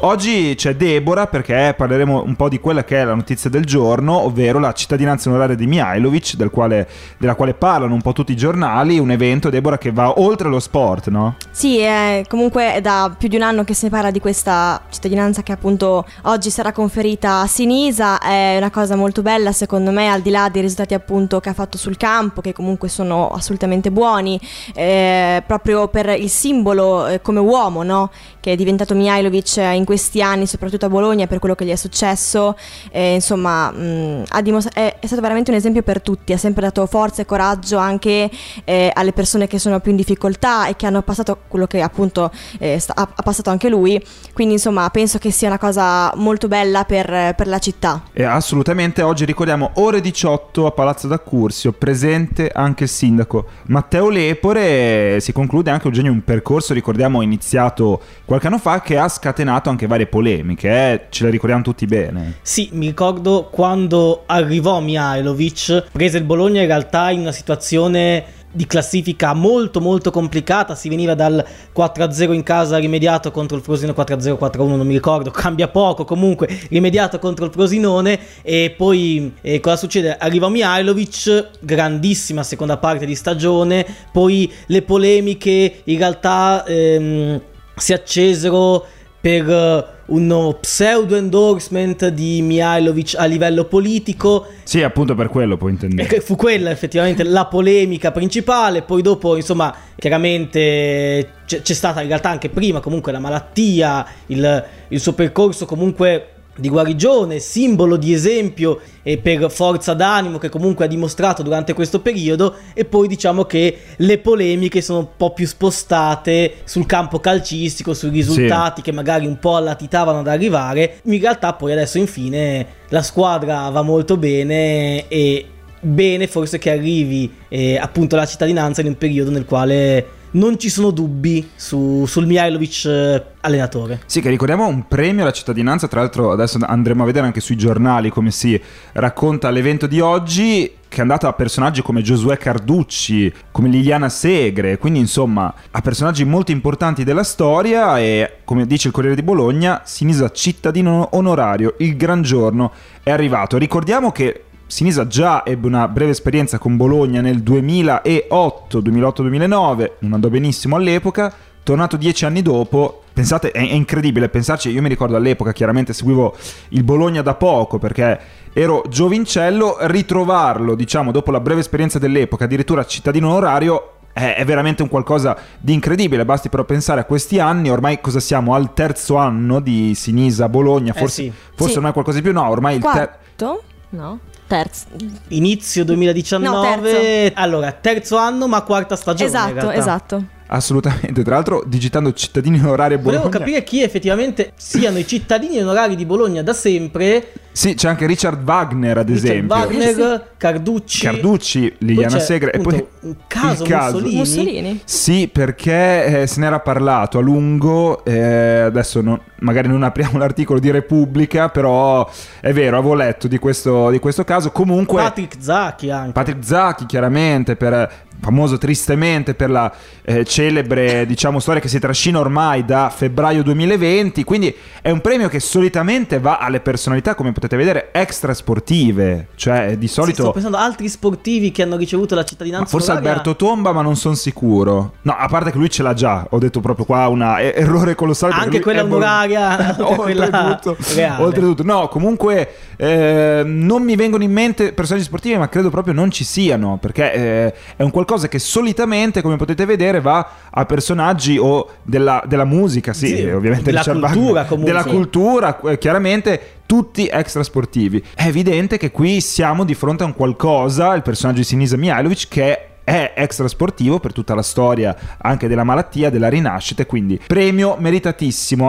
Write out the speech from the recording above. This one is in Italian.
Oggi c'è Deborah perché parleremo un po' di quella che è la notizia del giorno, ovvero la cittadinanza onoraria di Mihailovic, del quale, della quale parlano un po' tutti i giornali, un evento, Deborah, che va oltre lo sport, no? Sì, è comunque è da più di un anno che si parla di questa cittadinanza che appunto oggi sarà conferita a Sinisa, è una cosa molto bella secondo me, al di là dei risultati appunto che ha fatto sul campo, che comunque sono assolutamente buoni, eh, proprio per il simbolo eh, come uomo, no? Che è diventato Mihailovic in questi anni, soprattutto a Bologna, per quello che gli è successo. Eh, insomma, mh, dimostra- è, è, stato veramente un esempio per tutti, ha sempre dato forza e coraggio anche eh, alle persone che sono più in difficoltà e che hanno passato quello che appunto eh, sta- ha, passato anche lui. Quindi, insomma, penso che sia una cosa molto bella per, per la città. E assolutamente, oggi ricordiamo ore 18 a Palazzo d'Accursio, presente anche il sindaco Matteo Lepore. Si conclude anche Eugenio un percorso, ricordiamo, iniziato qualche anno fa, che ha scatenato anche varie polemiche, eh? ce le ricordiamo tutti bene. Sì, mi ricordo quando arrivò Mihailovic, prese il Bologna in realtà in una situazione di classifica molto molto complicata, si veniva dal 4-0 in casa rimediato contro il Frosinone 4-0, 4-1, non mi ricordo, cambia poco, comunque rimediato contro il Frosinone e poi eh, cosa succede? Arriva Mihailovic, grandissima seconda parte di stagione, poi le polemiche in realtà ehm, si accesero per eh, uno pseudo endorsement di Mihailovic a livello politico. Sì, appunto per quello puoi intendere. Fu quella effettivamente la polemica principale, poi dopo insomma chiaramente c'è, stata in realtà anche prima comunque la malattia, il, il suo percorso comunque di guarigione, simbolo di esempio e per forza d'animo che comunque ha dimostrato durante questo periodo e poi diciamo che le polemiche sono un po' più spostate sul campo calcistico, sui risultati sì. che magari un po' allatitavano ad arrivare, in realtà poi adesso infine la squadra va molto bene e bene forse che arrivi eh, appunto la cittadinanza in un periodo nel quale non ci sono dubbi su, sul Mihailovic eh, allenatore. Sì, che ricordiamo un premio alla cittadinanza, tra l'altro adesso andremo a vedere anche sui giornali come si racconta l'evento di oggi, che è andato a personaggi come Giosuè Carducci, come Liliana Segre, quindi insomma a personaggi molto importanti della storia e come dice il Corriere di Bologna, Sinisa cittadino onorario, il gran giorno è arrivato. Ricordiamo che Sinisa già ebbe una breve esperienza con Bologna nel 2008, 2008-2009, non andò benissimo all'epoca, tornato dieci anni dopo, pensate, è, è, incredibile pensarci, io mi ricordo all'epoca chiaramente seguivo il Bologna da poco perché ero giovincello, ritrovarlo diciamo dopo la breve esperienza dell'epoca, addirittura cittadino onorario, è, è veramente un qualcosa di incredibile, basti però pensare a questi anni, ormai cosa siamo? Al terzo anno di Sinisa Bologna, forse, eh sì. forse sì. non è qualcosa di più, no, ormai Quarto? il terzo... No? Terzo. Inizio 2019. No, terzo. Allora, terzo anno ma quarta stagione. Esatto, esatto. Assolutamente, tra l'altro digitando cittadini onorari a Bologna. Volevo capire chi effettivamente siano i cittadini onorari di Bologna da sempre. Sì, c'è anche Richard Wagner ad Richard esempio. Wagner, Carducci. Carducci, Liliana Segre e poi un caso, il caso Mussolini. Mussolini. Sì, perché eh, se n'era parlato a lungo, eh, adesso non, magari non apriamo l'articolo di Repubblica, però è vero, avevo letto di questo, di questo caso. Comunque... Patrick Zacchi anche. Patrick Zacchi chiaramente per famoso tristemente per la eh, celebre diciamo, storia che si trascina ormai da febbraio 2020 quindi è un premio che solitamente va alle personalità come potete vedere extra sportive cioè di solito sì, sto pensando a altri sportivi che hanno ricevuto la cittadinanza ma forse oraria. Alberto Tomba ma non sono sicuro. No a parte che lui ce l'ha già ho detto proprio qua un errore colossale anche quella onoraria oltretutto, oltretutto. no comunque eh, non mi vengono in mente personaggi sportivi ma credo proprio non ci siano perché eh, è un qualcosa qualcosa che solitamente, come potete vedere, va a personaggi o della, della musica, sì, sì ovviamente della Richard cultura, Wagner, della cultura, eh, chiaramente tutti extra sportivi. È evidente che qui siamo di fronte a un qualcosa, il personaggio di Sinisa Mihailovic, che è extra sportivo per tutta la storia anche della malattia, della rinascita, quindi premio meritatissimo.